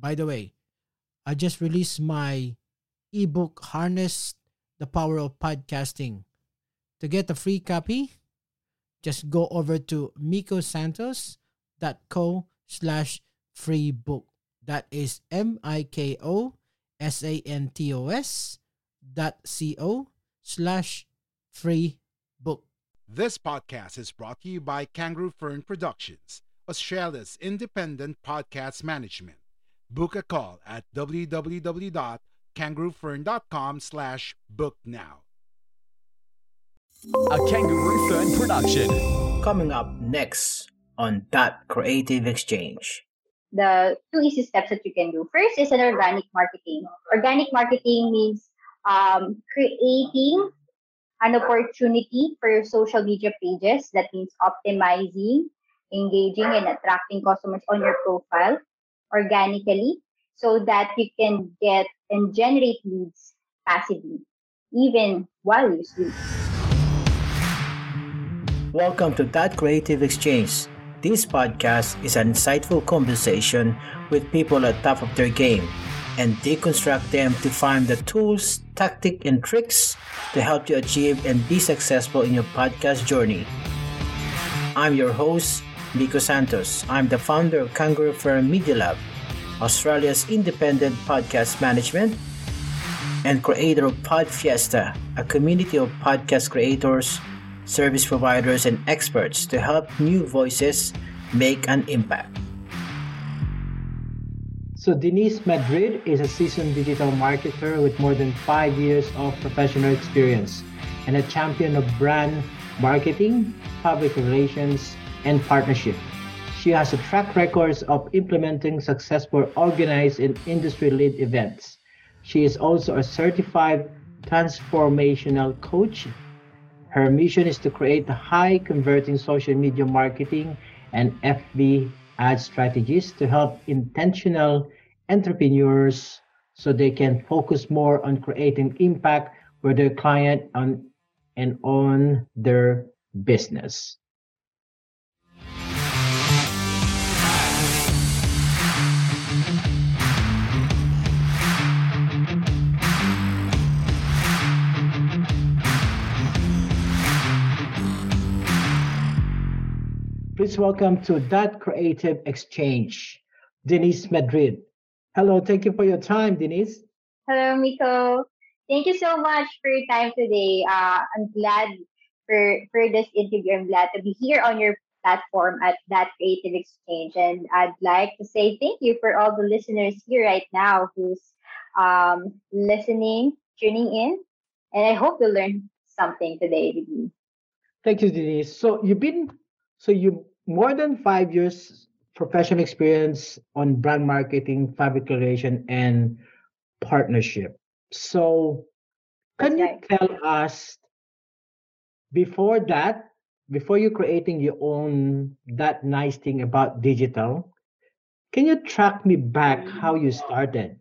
By the way, I just released my ebook Harness the Power of Podcasting. To get a free copy, just go over to mikosantos.co slash free book. That is M-I-K-O S-A-N-T-O-S dot C-O slash free book. This podcast is brought to you by Kangaroo Fern Productions, Australia's independent podcast management. Book a call at www.kangaroofern.com slash book now. A Kangaroo Fern production. Coming up next on That Creative Exchange. The two easy steps that you can do. First is an organic marketing. Organic marketing means um, creating an opportunity for your social media pages. That means optimizing, engaging, and attracting customers on your profile organically so that you can get and generate leads passively, even while you sleep. Welcome to That Creative Exchange. This podcast is an insightful conversation with people at top of their game and deconstruct them to find the tools, tactics, and tricks to help you achieve and be successful in your podcast journey. I'm your host, Miko Santos. I'm the founder of Kangaroo Fern Media Lab, Australia's independent podcast management, and creator of Pod Fiesta, a community of podcast creators, service providers, and experts to help new voices make an impact. So, Dennice Madrid is a seasoned digital marketer with more than five years of professional experience and a champion of brand marketing, public relations, and partnership. She has a track record of implementing successful organized and industry-led events. She is also a certified transformational coach. Her mission is to create high converting social media marketing and FB ad strategies to help intentional entrepreneurs so they can focus more on creating impact for their client on, and on their business. Please welcome to That Creative Exchange, Dennice Madrid. Hello, thank you for your time, Dennice. Hello, Miko. Thank you so much for your time today. Uh, I'm glad for, for this interview. I'm glad to be here on your platform at That Creative Exchange. And I'd like to say thank you for all the listeners here right now who's um, listening, tuning in. And I hope you learned something today. Thank you, Dennice. So you've been so you more than five years professional experience on brand marketing, public relation, and partnership. So, can you tell us before that, before you creating your own that nice thing about digital, can you track me back how you started?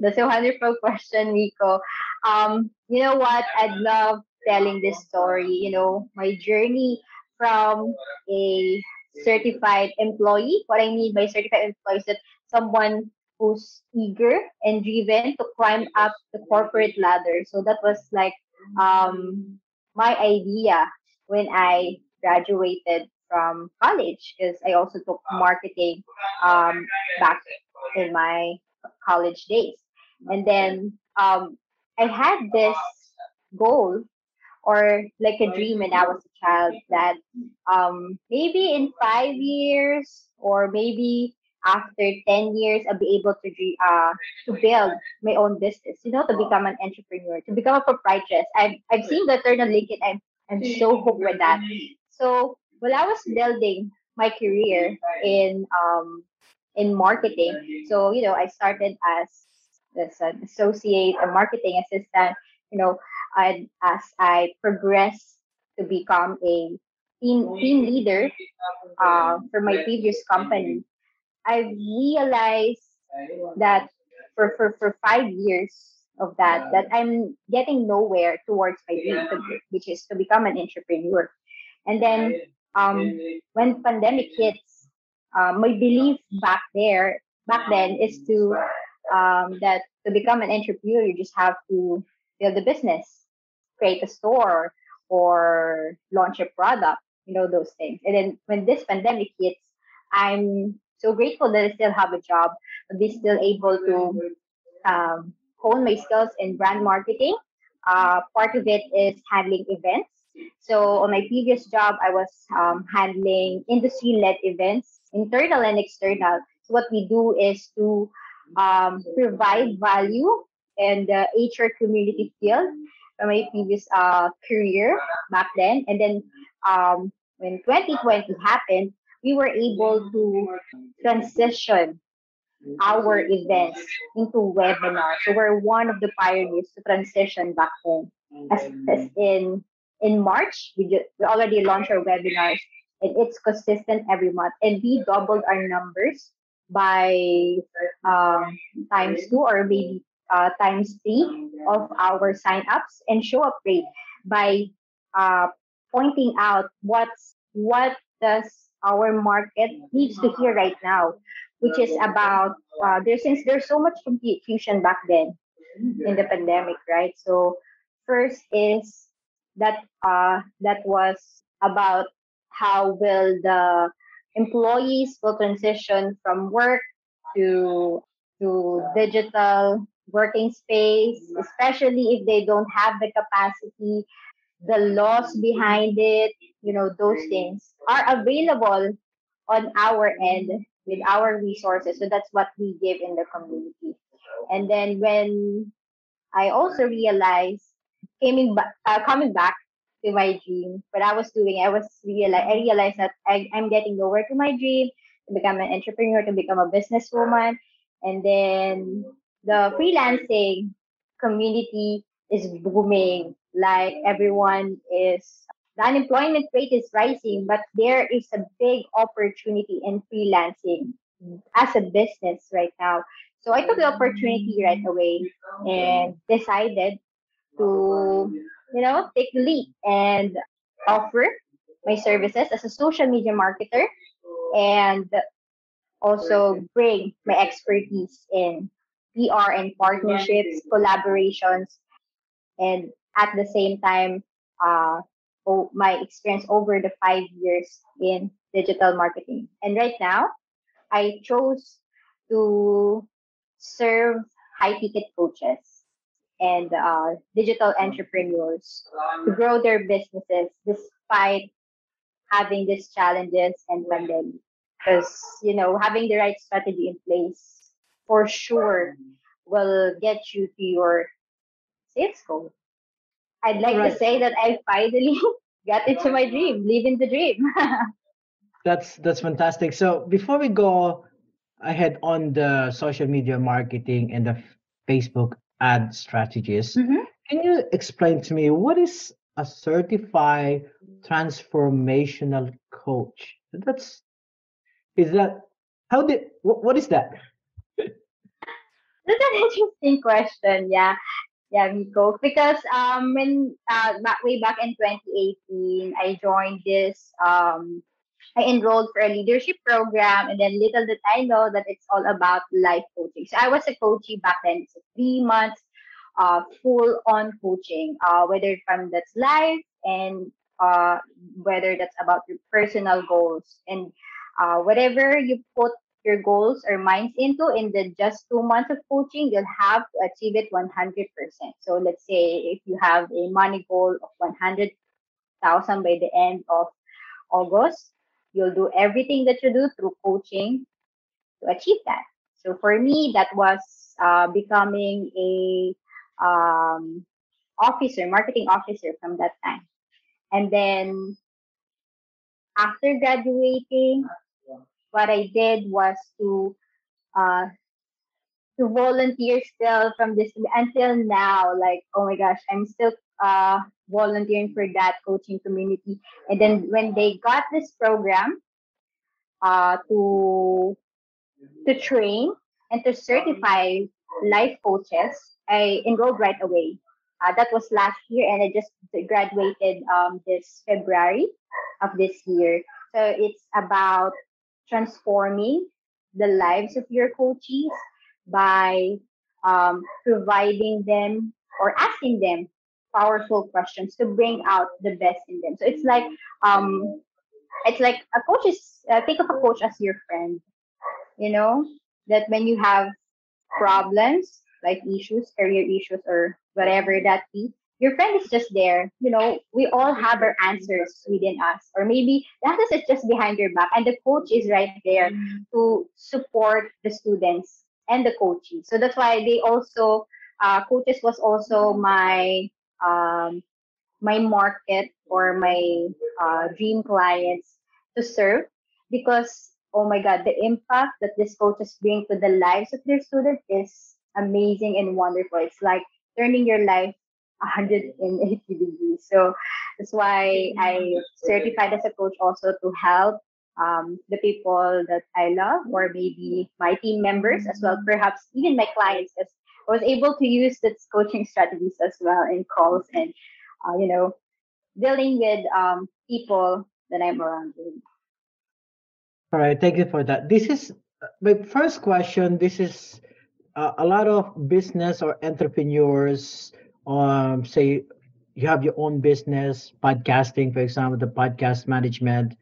That's a wonderful question, Miko. Um, you know what? I'd love telling this story. You know, my journey from a certified employee. What I mean by certified employee is that someone who's eager and driven to climb up the corporate ladder. So that was like um, my idea when I graduated from college because I also took marketing um, back in my college days. And then um, I had this goal or like a dream when I was a child that um, maybe in five years or maybe after 10 years I'll be able to uh, to build my own business, you know, to become an entrepreneur, to become a proprietress. I've, I've seen the turn on LinkedIn. I'm, I'm so hooked with that. So while I was building my career in um, in marketing. So, you know, I started as as an associate, a marketing assistant, you know, and as I progressed to become a team team leader uh, for my previous company, I realized that for, for, for five years of that, that I'm getting nowhere towards my dream, which is to become an entrepreneur. And then um, when pandemic hits, uh, my belief back there, back then, is to um, that to become an entrepreneur, you just have to build a business, create a store, or launch a product. You know those things. And then when this pandemic hits, I'm so grateful that I still have a job, be still able to um, hone my skills in brand marketing. Uh, part of it is handling events. So on my previous job, I was um, handling industry-led events, internal and external. So what we do is to um, provide value in the HR community field from my previous uh, career back then. And then um, when 2020 happened, we were able to transition our events into webinars. So we're one of the pioneers to transition back home. As, as in in March, we just we already launched our webinars and it's consistent every month. And we doubled our numbers by um, times two or maybe uh, times three of our sign-ups and show up rate by uh, pointing out what's what does our market needs to hear right now, which is about uh, there since there's so much confusion back then in the pandemic, right? So first is that uh, that was about how will the employees will transition from work to to digital working space, especially if they don't have the capacity, the laws behind it, you know, those things are available on our end with our resources. So that's what we give in the community. And then when I also realized coming back, uh, coming back to my dream, what I was doing, I was realize I realized that I, I'm getting nowhere to my dream to become an entrepreneur, to become a businesswoman, and then the freelancing community is booming. Like everyone is the unemployment rate is rising, but there is a big opportunity in freelancing as a business right now. So I took the opportunity right away and decided to, you know, take the leap and offer my services as a social media marketer and also bring my expertise in PR and partnerships, collaborations, and at the same time, uh, my experience over the five years in digital marketing. And right now, I chose to serve high ticket coaches and uh, digital entrepreneurs to grow their businesses despite having these challenges and pandemic. Because you know, having the right strategy in place for sure will get you to your sales goal. I'd like right. to say that I finally got into my dream, living the dream. that's that's fantastic. So before we go ahead on the social media marketing and the Facebook ad strategies, mm-hmm. can you explain to me what is a certified transformational coach? That's is that how did what, what is that? That's an interesting question. Yeah. Yeah, Miko. Because um, when uh, back way back in 2018, I joined this. Um, I enrolled for a leadership program, and then little did I know that it's all about life coaching. So I was a coachee back then. It's three months, uh, full on coaching. Uh, whether from that's life and uh, whether that's about your personal goals and uh, whatever you put your goals or minds into in the just two months of coaching, you'll have to achieve it 100%. So let's say if you have a money goal of 100,000 by the end of August, you'll do everything that you do through coaching to achieve that. So for me, that was uh, becoming a um, officer, marketing officer from that time. And then after graduating, what I did was to uh, to volunteer still from this until now. Like, oh my gosh, I'm still uh, volunteering for that coaching community. And then when they got this program uh, to to train and to certify life coaches, I enrolled right away. Uh, that was last year, and I just graduated um, this February of this year. So it's about transforming the lives of your coaches by um, providing them or asking them powerful questions to bring out the best in them. So it's like um, it's like a coach is uh, think of a coach as your friend. You know that when you have problems like issues, career issues, or whatever that be, your friend is just there. You know, we all have our answers within us, or maybe the answers is just behind your back, and the coach is right there to support the students and the coaching. So that's why they also uh, coaches was also my um, my market or my uh, dream clients to serve because oh my god the impact that these coaches bring to the lives of their students is amazing and wonderful it's like turning your life 180 degrees so that's why i certified as a coach also to help um, the people that I love, or maybe my team members as well, perhaps even my clients, as I was able to use this coaching strategies as well in calls and, uh, you know, dealing with um, people that I'm around with. All right, thank you for that. This is my first question. This is uh, a lot of business or entrepreneurs, um, say you have your own business, podcasting, for example, the podcast management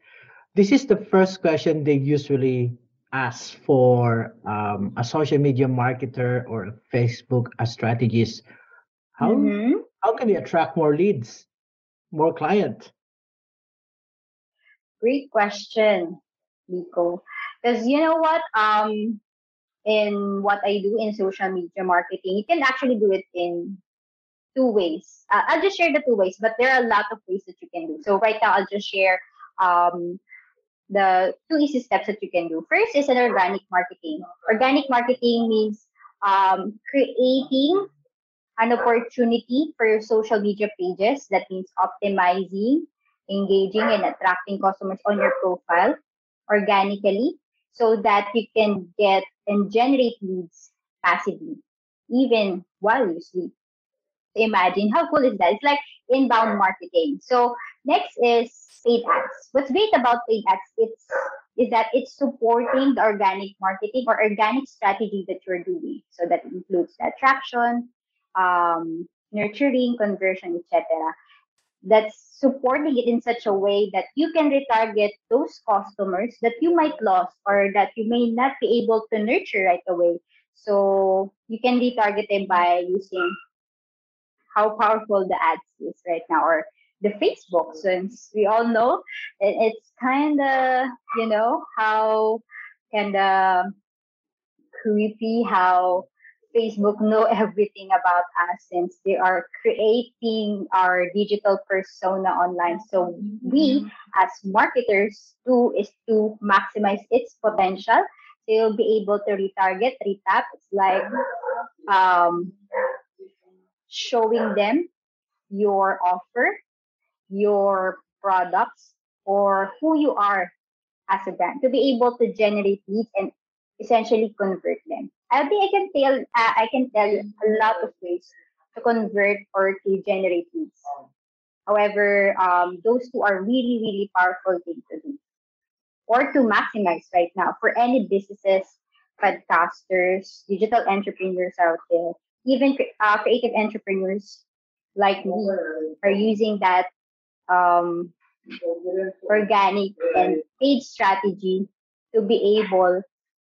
this is the first question they usually ask for um, a social media marketer or a Facebook a strategist. How Mhm. how can they attract more leads, more client? Great question, Miko. Because you know what? Um, in what I do in social media marketing, you can actually do it in two ways. Uh, I'll just share the two ways, but there are a lot of ways that you can do. So right now, I'll just share um, the two easy steps that you can do. First is an organic marketing. Organic marketing means um, creating an opportunity for your social media pages. That means optimizing, engaging, and attracting customers on your profile organically so that you can get and generate leads passively, even while you sleep. Imagine how cool is that? It's like inbound marketing. So next is paid ads. What's great about paid ads it's is that it's supporting the organic marketing or organic strategy that you're doing. So that includes the attraction, um, nurturing, conversion, etc. That's supporting it in such a way that you can retarget those customers that you might lose or that you may not be able to nurture right away. So you can retarget them by using how powerful the ads is right now or the Facebook since we all know it, it's kind of you know how kind of creepy how Facebook know everything about us since they are creating our digital persona online. So we as marketers do is to maximize its potential. So you'll be able to retarget, retap. It's like um, showing them your offer, your products, or who you are as a brand to be able to generate leads and essentially convert them. I think I can tell uh, I can tell a lot of ways to convert or to generate leads. However, um, those two are really really powerful things to do or to maximize right now for any businesses, podcasters, digital entrepreneurs out there, even uh, creative entrepreneurs like me are using that um, organic and paid strategy to be able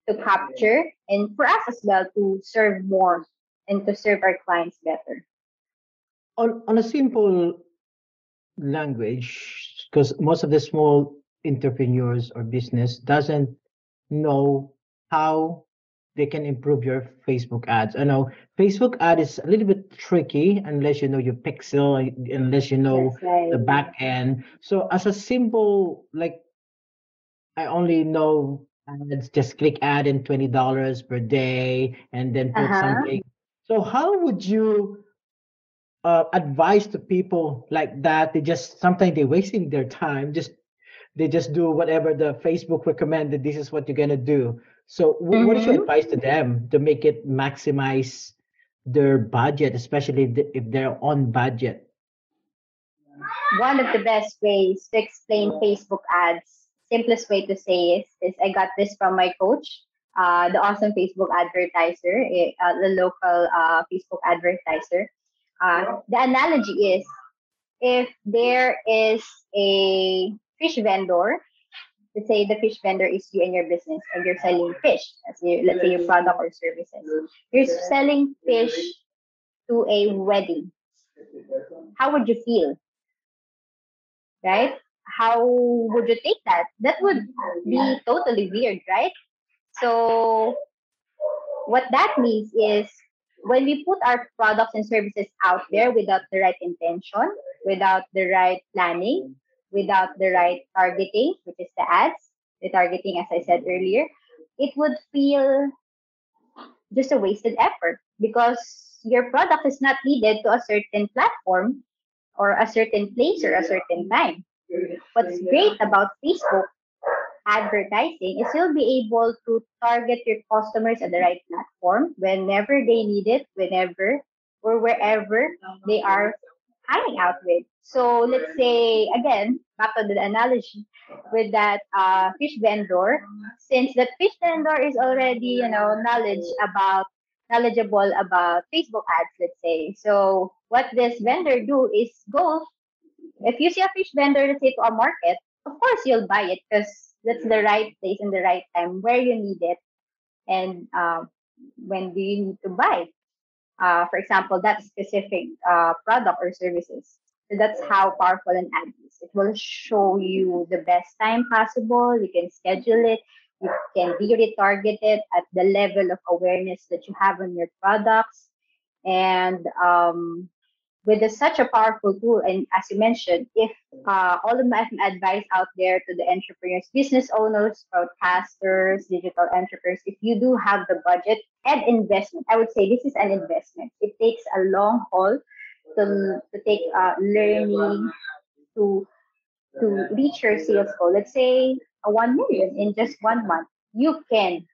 to capture and for us as well to serve more and to serve our clients better. On on a simple language, because most of the small entrepreneurs or business doesn't know how they can improve your Facebook ads. I know Facebook ad is a little bit tricky unless you know your pixel, unless you know right. the back end. So as a simple like I only know ads, just click add in twenty dollars per day, and then put Uh-huh. something. So how would you uh, advice to people like that? They just sometimes they're wasting their time. Just they just do whatever the Facebook recommended. This is what you're gonna do. So wh- what is your Mhm. advice to them to make it maximize their budget, especially if they- if they're on budget? One of the best ways to explain Facebook ads, simplest way to say is, is I got this from my coach, uh, the awesome Facebook advertiser, eh, uh, the local uh, Facebook advertiser. Uh, the analogy is if there is a fish vendor, let's say the fish vendor is you and your business and you're selling fish, as your, let's say your product or services. You're selling fish to a wedding. How would you feel? Right? How would you take that? That would be totally weird, right? So, what that means is when we put our products and services out there without the right intention, without the right planning, without the right targeting, which is the ads, the targeting, as I said earlier, it would feel just a wasted effort because your product is not needed to a certain platform or a certain place or a certain time. What's great about Facebook advertising is you'll be able to target your customers at the right platform whenever they need it, whenever or wherever they are hanging out with. So let's say again, back to the analogy with that uh, fish vendor, since that fish vendor is already, you know, knowledge about knowledgeable about Facebook ads, let's say. So what this vendor do is go if you see a fish vendor, let's say to a market, of course you'll buy it because that's the right place and the right time where you need it and uh, when do you need to buy uh, for example that specific uh, product or services so that's how powerful an ad is. It will show you the best time possible. You can schedule it. You can be retargeted at the level of awareness that you have on your products. And um, with a, such a powerful tool and as you mentioned if uh, all of my advice out there to the entrepreneurs business owners broadcasters digital entrepreneurs if you do have the budget and investment i would say this is an investment. It takes a long haul to, to take uh, learning to to reach your sales goal. Let's say a 1 million in just one month you can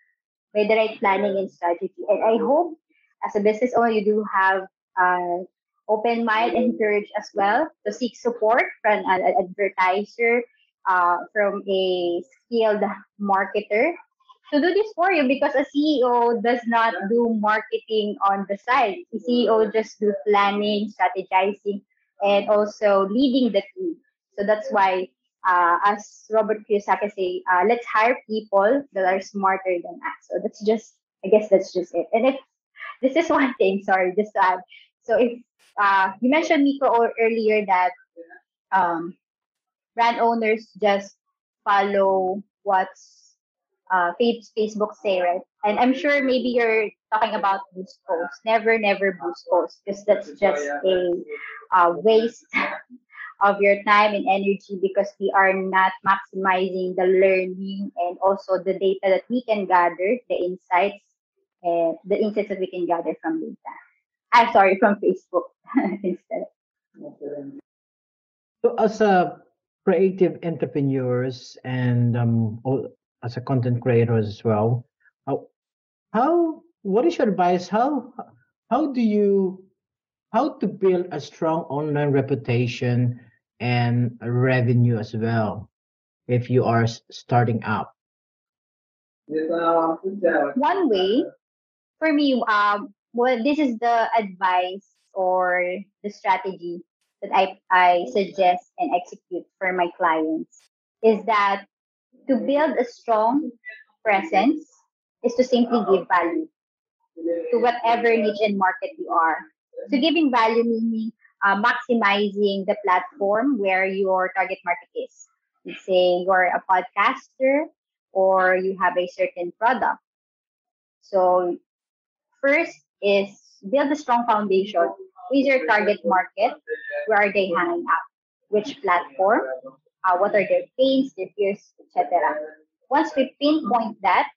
by the right planning and strategy. And i hope as a business owner you do have uh, open mind and courage as well to seek support from an advertiser, uh, from a skilled marketer to do this for you because a CEO does not do marketing on the side. The CEO just do planning, strategizing, and also leading the team. So that's why, uh, as Robert Kiyosaki say, uh, let's hire people that are smarter than us. So that's just, I guess that's just it. And if this is one thing, sorry, just to add. So if uh, you mentioned Miko earlier that um, brand owners just follow what's uh, Facebook say, right? And I'm sure maybe you're talking about boost posts. Never, never boost posts because that's just a uh, waste of your time and energy because we are not maximizing the learning and also the data that we can gather, the insights, and the insights that we can gather from data. I'm sorry, from Facebook instead. So as a creative entrepreneurs and um, as a content creators as well, how, how what is your advice? How how do you how to build a strong online reputation and revenue as well if you are starting up? One way for me, um, well, this is the advice or the strategy that I, I suggest and execute for my clients is that to build a strong presence is to simply give value to whatever niche and market you are. So giving value meaning uh, maximizing the platform where your target market is. Let's say you're a podcaster or you have a certain product. So first is build a strong foundation. Who is your target market? Where are they hanging out? Which platform? Uh, what are their pains, their fears, etc. once we pinpoint that,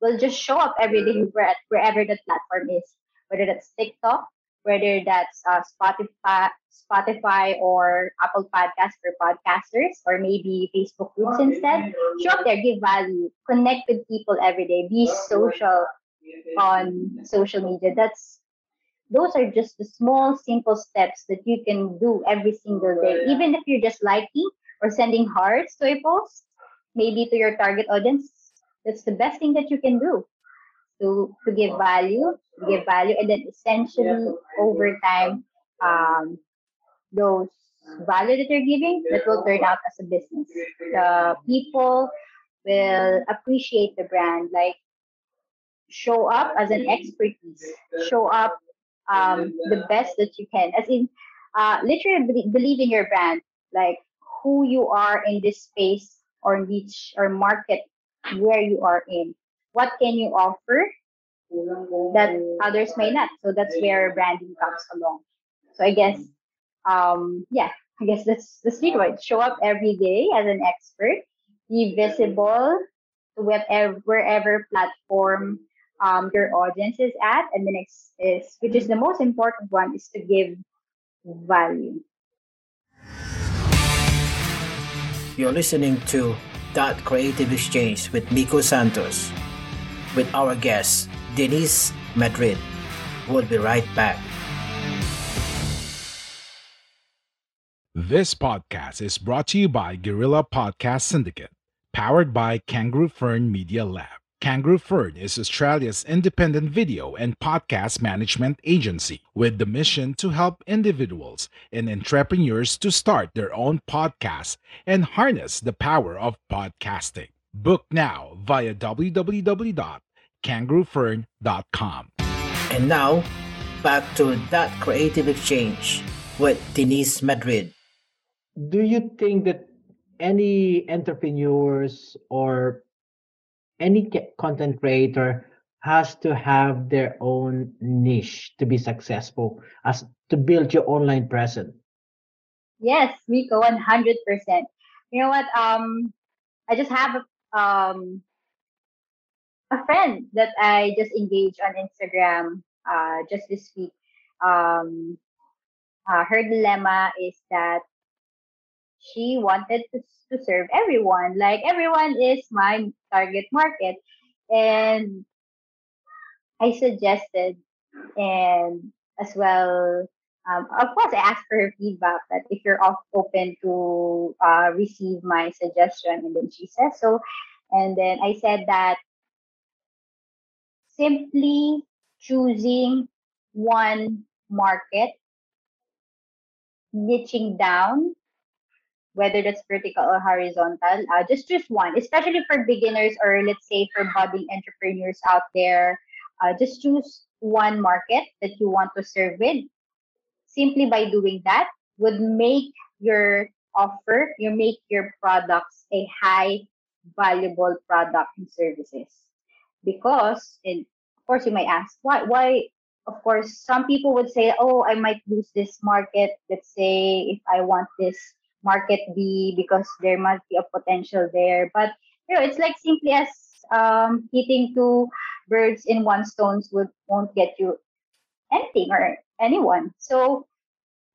we'll just show up every day where, wherever the platform is, whether that's TikTok, whether that's uh, Spotify, Spotify or Apple Podcasts for podcasters, or maybe Facebook groups instead. Show up there, give value, connect with people every day, be social on social media. That's those are just the small, simple steps that you can do every single day. Even if you're just liking or sending hearts to a post, maybe to your target audience, that's the best thing that you can do to to give value, to give value, and then essentially over time, um, those value that you're giving that will turn out as a business. The people will appreciate the brand, like show up as an expertise, show up um, the best that you can, as in uh, literally believe in your brand, like who you are in this space or niche or market where you are in. What can you offer that others may not? So that's where branding comes along. So I guess, um, yeah, I guess that's the secret. Show up every day as an expert. Be visible to whatever wherever platform um, your audience is at, and the next is, which is the most important one, is to give value. You're listening to That Creative Exchange with Miko Santos with our guest, Dennice Madrid. We'll be right back. This podcast is brought to you by Guerrilla Podcast Syndicate, powered by Kangaroo Fern Media Lab. Kangaroo Fern is Australia's independent video and podcast management agency with the mission to help individuals and entrepreneurs to start their own podcasts and harness the power of podcasting. Book now via www.kangaroofern.com. And now, back to that creative exchange with Dennice Madrid. Do you think that any entrepreneurs or any content creator has to have their own niche to be successful as to build your online presence. Yes Miko 100% you know what um i just have a, um a friend that i just engaged on instagram uh just this week. Um uh, her dilemma is that she wanted to to serve everyone. Like everyone is my target market. And I suggested and as well um, of course, I asked for her feedback that if you're open to uh, receive my suggestion, and then she says so. And then I said that simply choosing one market, niching down, whether that's vertical or horizontal. Uh, just choose one, especially for beginners or let's say for budding entrepreneurs out there. Uh, just choose one market that you want to serve with. Simply by doing that would make your offer, you make your products a high valuable product and services. Because, and of course, you might ask, why, why, of course, some people would say, oh, I might lose this market. Let's say if I want this market B because there must be a potential there. But you know, it's like simply as um, hitting two birds in one stone would won't get you anything or anyone. So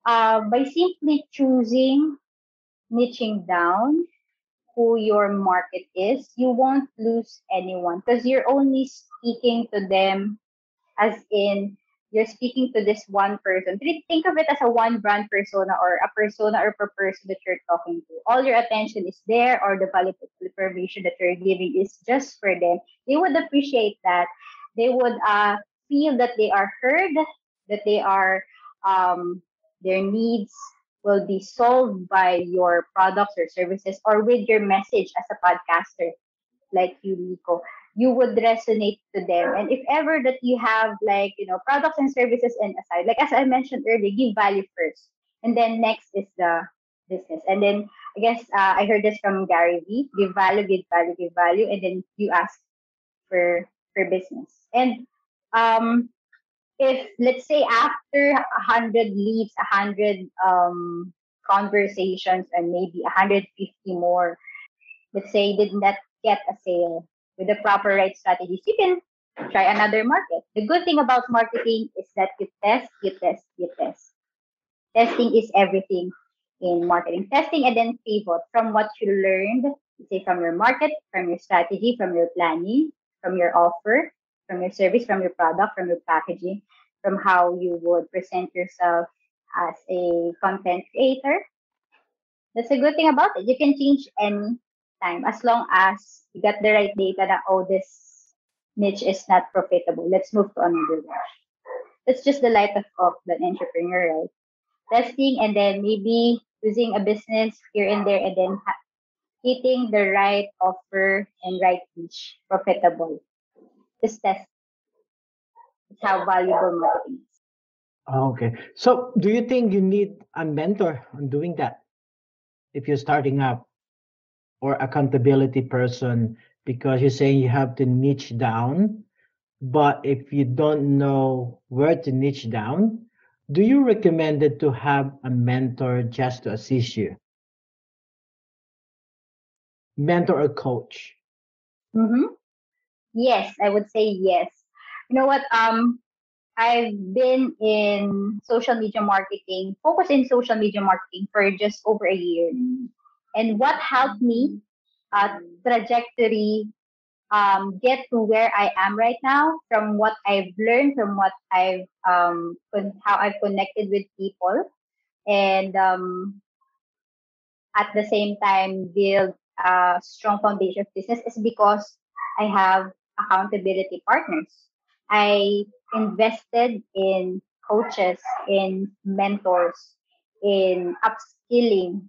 uh, by simply choosing niching down who your market is, you won't lose anyone because you're only speaking to them as in you're speaking to this one person. Think of it as a one brand persona or a persona or per person that you're talking to. All your attention is there, or the valuable information that you're giving is just for them. They would appreciate that. They would uh, feel that they are heard, that they are um, their needs will be solved by your products or services or with your message as a podcaster like you, Miko you would resonate to them. And if ever that you have like, you know, products and services and aside, like as I mentioned earlier, give value first. And then next is the business. And then I guess uh, I heard this from Gary Vee, give value, give value, give value. And then you ask for, for business. And um, if let's say after a hundred leads, a hundred um, conversations, and maybe a hundred fifty more, let's say did not get a sale with the proper right strategies, you can try another market. The good thing about marketing is that you test, you test, you test. Testing is everything in marketing. Testing and then pivot from what you learned, say from your market, from your strategy, from your planning, from your offer, from your service, from your product, from your packaging, from how you would present yourself as a content creator. That's a good thing about it. You can change any time as long as you get the right data that oh this niche is not profitable. Let's move to another one. That's just the life of, of the entrepreneur, right? Testing and then maybe using a business here and there and then ha- hitting the right offer and right niche profitable. Just test. It's how valuable marketing is. Okay. So, do you think you need a mentor on doing that if you're starting up or accountability person because you're saying you have to niche down, but if you don't know where to niche down, do you recommend it to have a mentor just to assist you? Mentor or coach? Mm-hmm. Yes, I would say yes. You know what? Um, I've been in social media marketing, focused in social media marketing for just over a year. And what helped me uh, trajectory um, get to where I am right now from what I've learned, from what I've um, how I've connected with people, and um, at the same time build a strong foundation of business is because I have accountability partners. I invested in coaches, in mentors, in upskilling.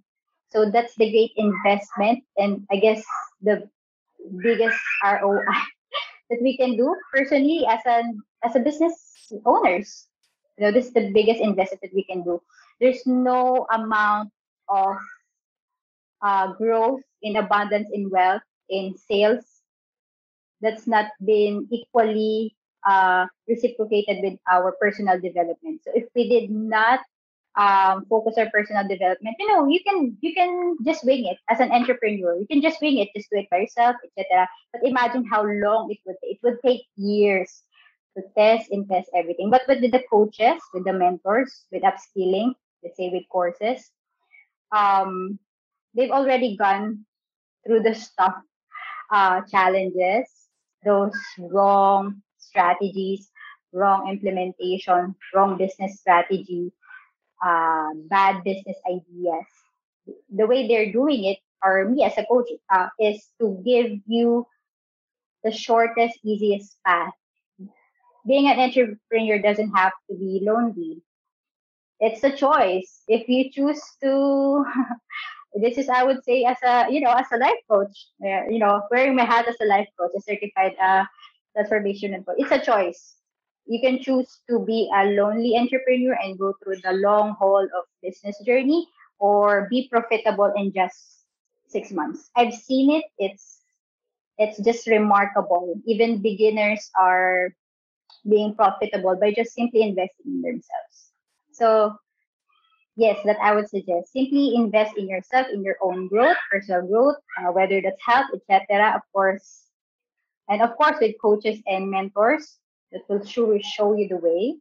So that's the great investment, and I guess the biggest ROI that we can do personally as an as a business owners. You know, this is the biggest investment that we can do. There's no amount of uh, growth in abundance in wealth in sales that's not been equally uh, reciprocated with our personal development. So if we did not um, focus our personal development, you know, you can you can just wing it as an entrepreneur. You can just wing it, just do it by yourself, etc. But imagine how long it would. It would take years to test and test everything. But with the coaches, with the mentors, with upskilling, let's say with courses, um, they've already gone through the stuff uh, challenges, those wrong strategies, wrong implementation, wrong business strategy, uh, bad business ideas. The way they're doing it, or me as a coach, uh, is to give you the shortest, easiest path. Being an entrepreneur doesn't have to be lonely. It's a choice. If you choose to this is I would say as a you know as a life coach, you know wearing my hat as a life coach, a certified uh, transformation coach. It's a choice. You can choose to be a lonely entrepreneur and go through the long haul of business journey, or be profitable in just six months. I've seen it. It's it's just remarkable. Even beginners are being profitable by just simply investing in themselves. So yes, that I would suggest. Simply invest in yourself, in your own growth, personal growth, uh, whether that's health, etc. Of course, and of course with coaches and mentors that will surely show you the way,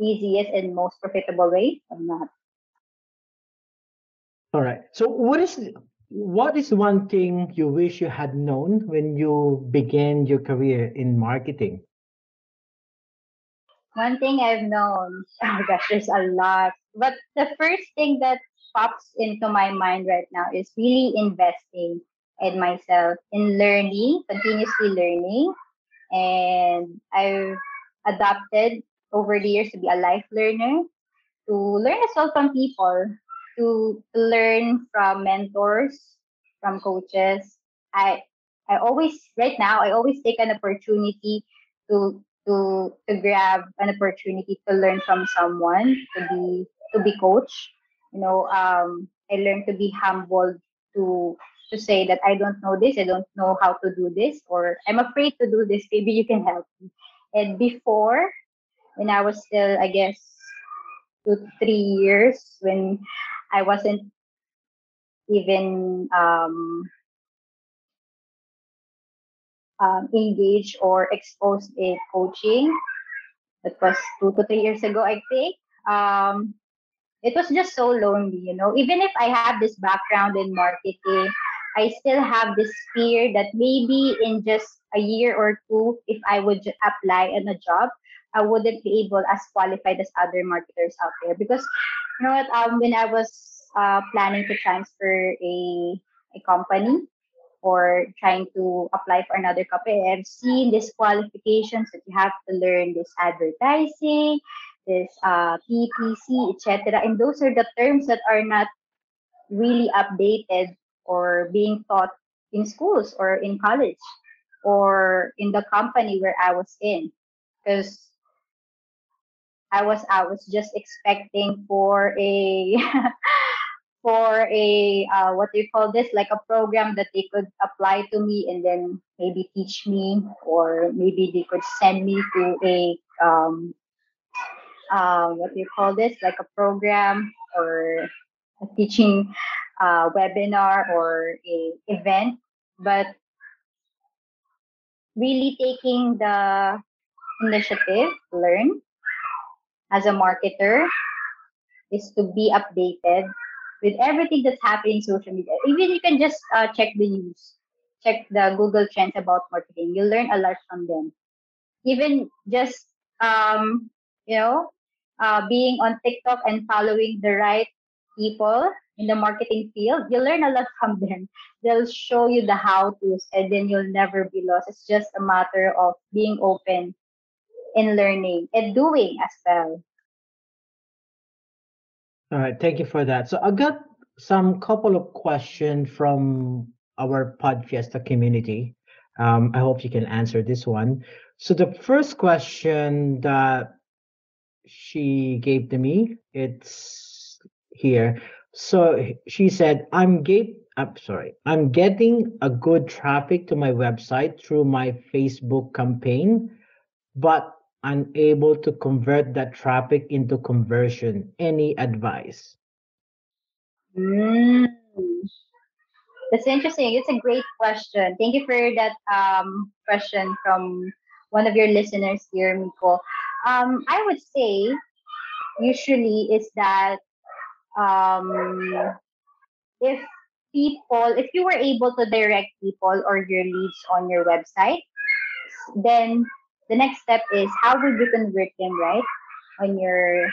easiest and most profitable way. Or not. All right. So, what is what is one thing you wish you had known when you began your career in marketing? One thing I've known, oh gosh, there's a lot. But the first thing that pops into my mind right now is really investing in myself, in learning, continuously learning. And I've adapted over the years to be a life learner, to learn as well from people, to, learn from mentors, from coaches. I I always right now I always take an opportunity to to to grab an opportunity to learn from someone to be to be coach you know um i learned to be humble to to say that i don't know this i don't know how to do this or i'm afraid to do this maybe you can help me and before when i was still i guess two three years when i wasn't even um um, engaged or exposed in coaching. That was two to three years ago, I think. Um, it was just so lonely, you know. Even if I have this background in marketing, I still have this fear that maybe in just a year or two, if I would apply in a job, I wouldn't be able as qualified as other marketers out there. Because you know what? Um, when I was uh, planning to transfer a a company, or trying to apply for another company, I've seen these qualifications that you have to learn this advertising, this uh, PPC, etc. And those are the terms that are not really updated or being taught in schools or in college or in the company where I was in. Because I was I was just expecting for a for a uh, what do you call this like a program that they could apply to me and then maybe teach me or maybe they could send me to a um, uh, what do you call this like a program or a teaching uh, webinar or a event but really taking the initiative learn as a marketer is to be updated with everything that's happening in social media. Even you can just uh, check the news, check the Google Trends about marketing. You'll learn a lot from them. Even just um, you know, uh, being on TikTok and following the right people in the marketing field, you'll learn a lot from them. They'll show you the how to's, and then you'll never be lost. It's just a matter of being open in learning and doing as well. All right, thank you for that. So I got some couple of questions from our podcast community. Um, I hope you can answer this one. So the first question that she gave to me, it's here. So she said, "I'm get, I'm sorry, I'm getting a good traffic to my website through my Facebook campaign, but unable to convert that traffic into conversion. Any advice? Mm. That's interesting. It's a great question. Thank you for that um, question from one of your listeners here, Miko. Um, I would say usually is that um, if people, if you were able to direct people or your leads on your website, then the next step is how would you convert them, right, on your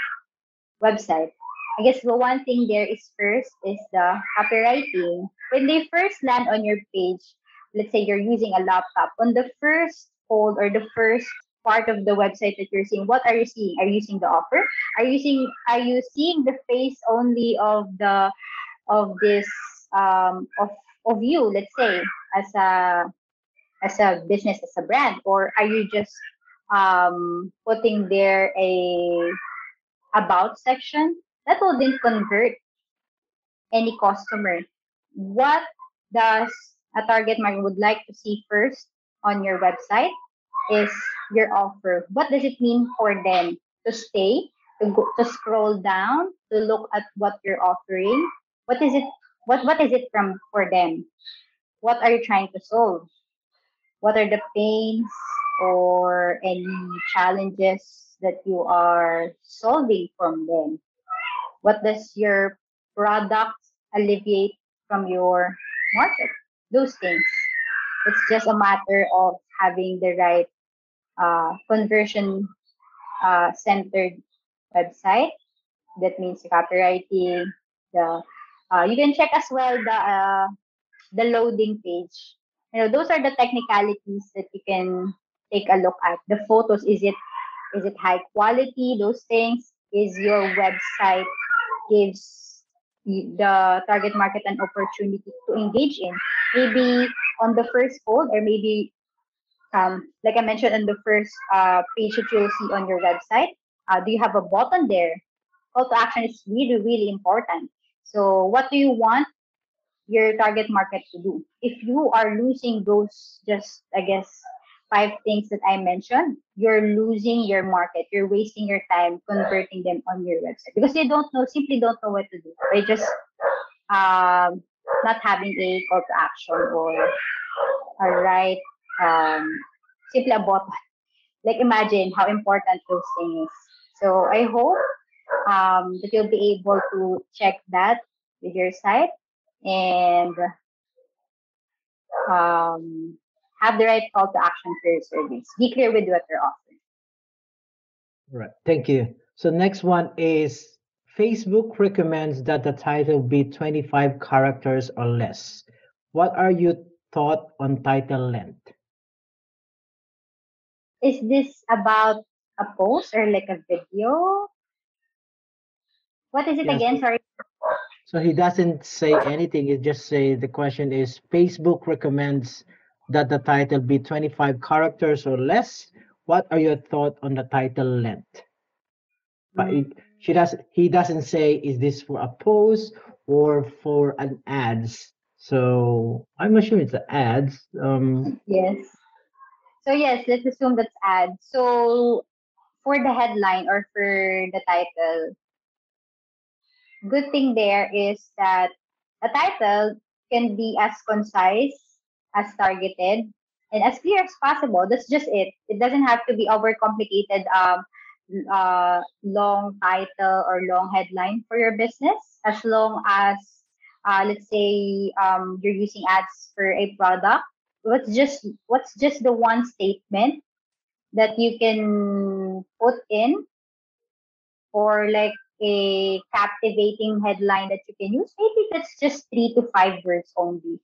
website? I guess the one thing there is first is the copywriting. When they first land on your page, let's say you're using a laptop, on the first fold or the first part of the website that you're seeing, what are you seeing? Are you seeing the offer? Are you seeing are you seeing the face only of the of this um of of you, let's say, as a as a business, as a brand, or are you just um, putting there a about section that then convert any customer? What does a target market would like to see first on your website is your offer. What does it mean for them to stay, to go, to scroll down, to look at what you're offering? What is it? What what is it from for them? What are you trying to solve? what are the pains or any challenges that you are solving from them? What does your product alleviate from your market? Those things. It's just a matter of having the right uh, conversion uh, centered website. That means the copywriting. The uh, you can check as well the uh, the loading page you know those are the technicalities that you can take a look at the photos is it is it high quality those things is your website gives the target market an opportunity to engage in maybe on the first fold or maybe um, like i mentioned in the first uh, page that you'll see on your website uh, do you have a button there call to action is really really important so what do you want your target market to do. If you are losing those just I guess five things that I mentioned, you're losing your market. You're wasting your time converting them on your website because they don't know, simply don't know what to do. They just um, not having a call to action or a right um, simply a. Like imagine how important those things. So I hope um, that you'll be able to check that with your site and um, have the right call to action for your service. Be clear with what you're offering. Right. Thank you. So next one is Facebook recommends that the title be 25 characters or less. What are your thought on title length? Is this about a post or like a video? What is it Yes. again? Sorry. So he doesn't say anything. He just say the question is Facebook recommends that the title be 25 characters or less. What are your thought on the title length? But it, she does he doesn't say is this for a post or for an ads. So I'm assuming it's an ads. Um Yes. So yes, let's assume that's ad. So for the headline or for the title, good thing there is that a title can be as concise, as targeted, and as clear as possible. That's just it. It doesn't have to be overcomplicated, um, uh, long title or long headline for your business. As long as, uh, let's say, um, you're using ads for a product what's just what's just the one statement that you can put in? Or like a captivating headline that you can use? Maybe that's just three to five words only.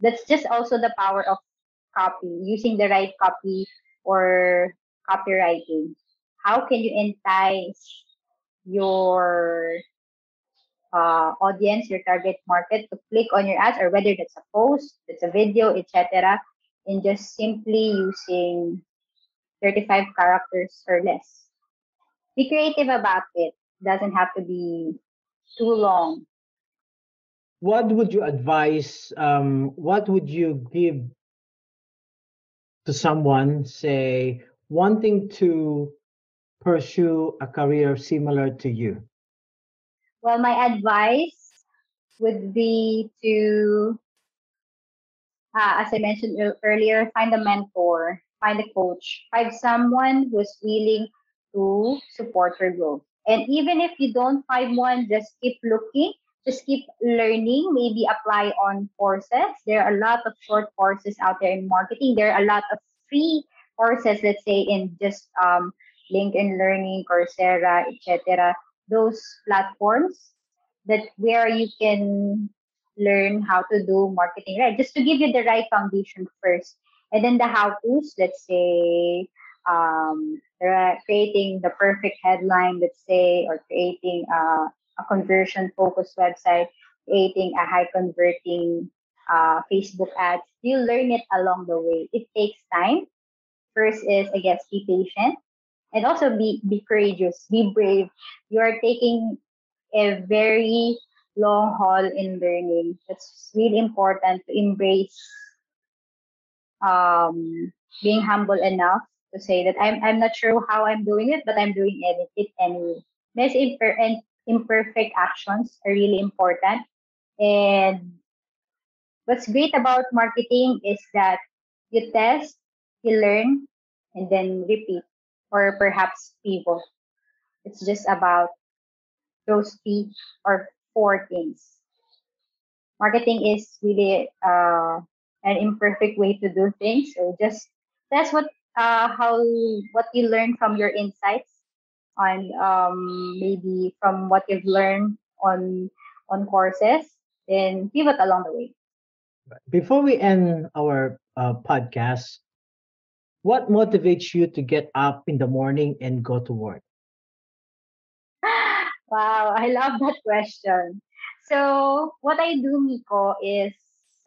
That's just also the power of copy using the right copy or copywriting. How can you entice your uh, audience, your target market to click on your ads or whether that's a post, it's a video, etc. And just simply using 35 characters or less. Be creative about it. Doesn't have to be too long. what would you advise um what would you give to someone say wanting to pursue a career similar to you Well, my advice would be to, uh, as I mentioned earlier, find a mentor, find a coach, find someone who's willing to support your growth. And even if you don't find one, just keep looking, just keep learning, maybe apply on courses. There are a lot of short courses out there in marketing. There are a lot of free courses, let's say in just um, LinkedIn Learning, Coursera, etc. Those platforms that where you can learn how to do marketing right, just to give you the right foundation first, and then the how-tos. Let's say um, creating the perfect headline, let's say, or creating uh, a conversion-focused website, creating a high-converting uh, Facebook ads. You learn it along the way. It takes time. First is, I guess, be patient and also be be courageous, be brave. You are taking a very long haul in learning. That's really important to embrace um, being humble enough to say that I'm I'm not sure how I'm doing it, but I'm doing it, anyway. There's imper- and imperfect actions are really important. And what's great about marketing is that you test, you learn, and then repeat or perhaps pivot. It's just about those three or four things. Marketing is really uh, an imperfect way to do things. So just that's what uh, how what you learn from your insights on um, maybe from what you've learned on on courses. Then pivot along the way. before we end our uh, podcast what motivates you to get up in the morning and go to work Wow, I love that question. So, what I do, Miko, is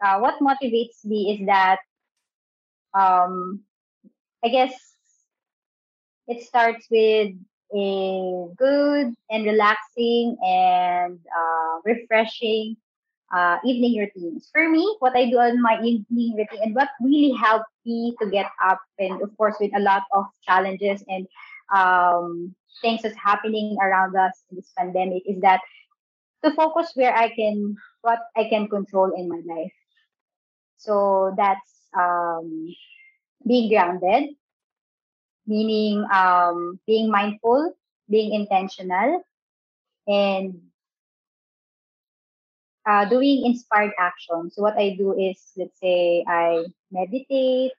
uh, what motivates me is that um, I guess it starts with a good and relaxing and uh, refreshing uh, evening routines. For me, what I do on my evening routine and what really helped me to get up, and of course, with a lot of challenges and um, things that's happening around us in this pandemic, is that to focus where I can, what I can control in my life. So that's um, being grounded, meaning um, being mindful, being intentional, and uh, doing inspired action. So what I do is, let's say, I meditate,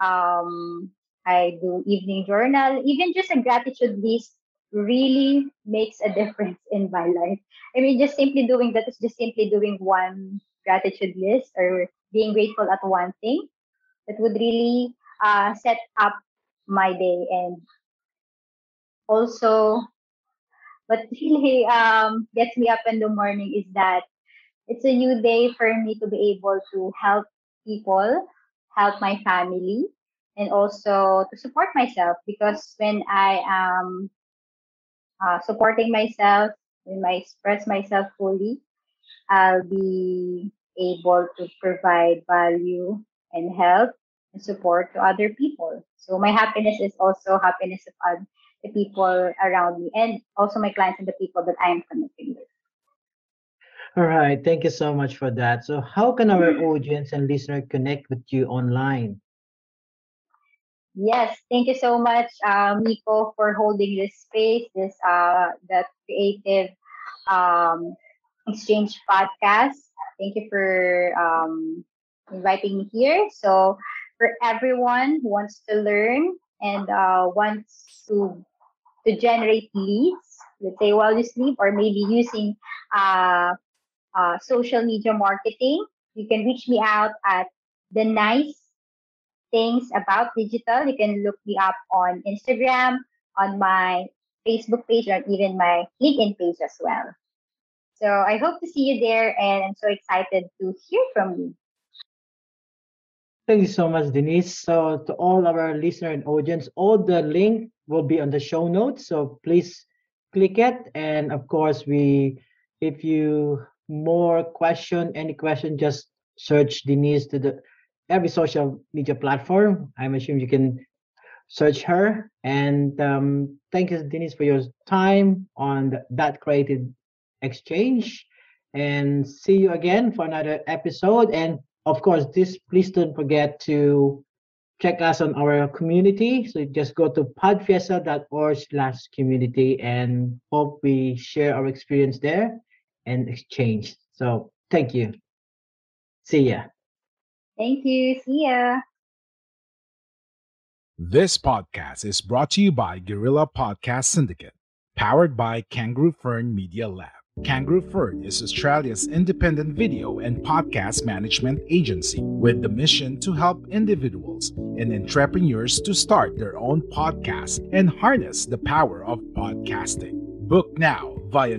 um, I do evening journal, even just a gratitude list really makes a difference in my life. I mean, just simply doing that is just simply doing one gratitude list or being grateful at one thing that would really uh, set up my day and also what really um, gets me up in the morning is that it's a new day for me to be able to help people help my family and also to support myself because when i am uh, supporting myself when i express myself fully i'll be able to provide value and help and support to other people. So my happiness is also happiness of the people around me and also my clients and the people that i am connecting with All right, thank you so much for that. So, how can our audience and listener connect with you online? Yes, thank you so much, uh, Miko, for holding this space, this uh, the creative um, exchange podcast. Thank you for um, inviting me here. So, for everyone who wants to learn and uh, wants to to generate leads, let's say while you sleep, or maybe using uh, uh, social media marketing, you can reach me out at the nice things about digital. You can look me up on Instagram, on my Facebook page, or even my LinkedIn page as well. So I hope to see you there, and I'm so excited to hear from you. Thank you so much, Dennice. So, to all our listener and audience, all the link will be on the show notes. So please click it. And of course, we, if you more question, any question, just search Dennice to the every social media platform. I'm assuming you can search her. And um, thank you, Dennice, for your time on th- that creative exchange. And see you again for another episode. And of course, this please don't forget to check us on our community. So just go to podfiesta.org slash community and hope we share our experience there and exchange. So thank you. See ya. Thank you. See ya. This podcast is brought to you by Guerrilla Podcast Syndicate, powered by Kangaroo Fern Media Lab. Kangaroo Fern is Australia's independent video and podcast management agency with the mission to help individuals and entrepreneurs to start their own podcast and harness the power of podcasting. Book now via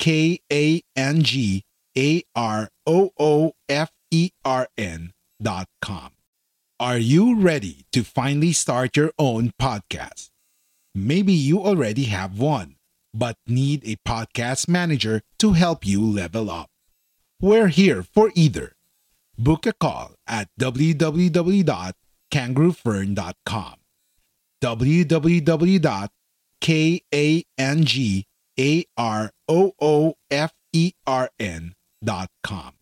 www.kangaroofern.com. Are you ready to finally start your own podcast? Maybe you already have one, but need a podcast manager to help you level up. We're here for either. Book a call at www.kangaroofern.com. www.kangaroofern.com. O O F E R N dot com.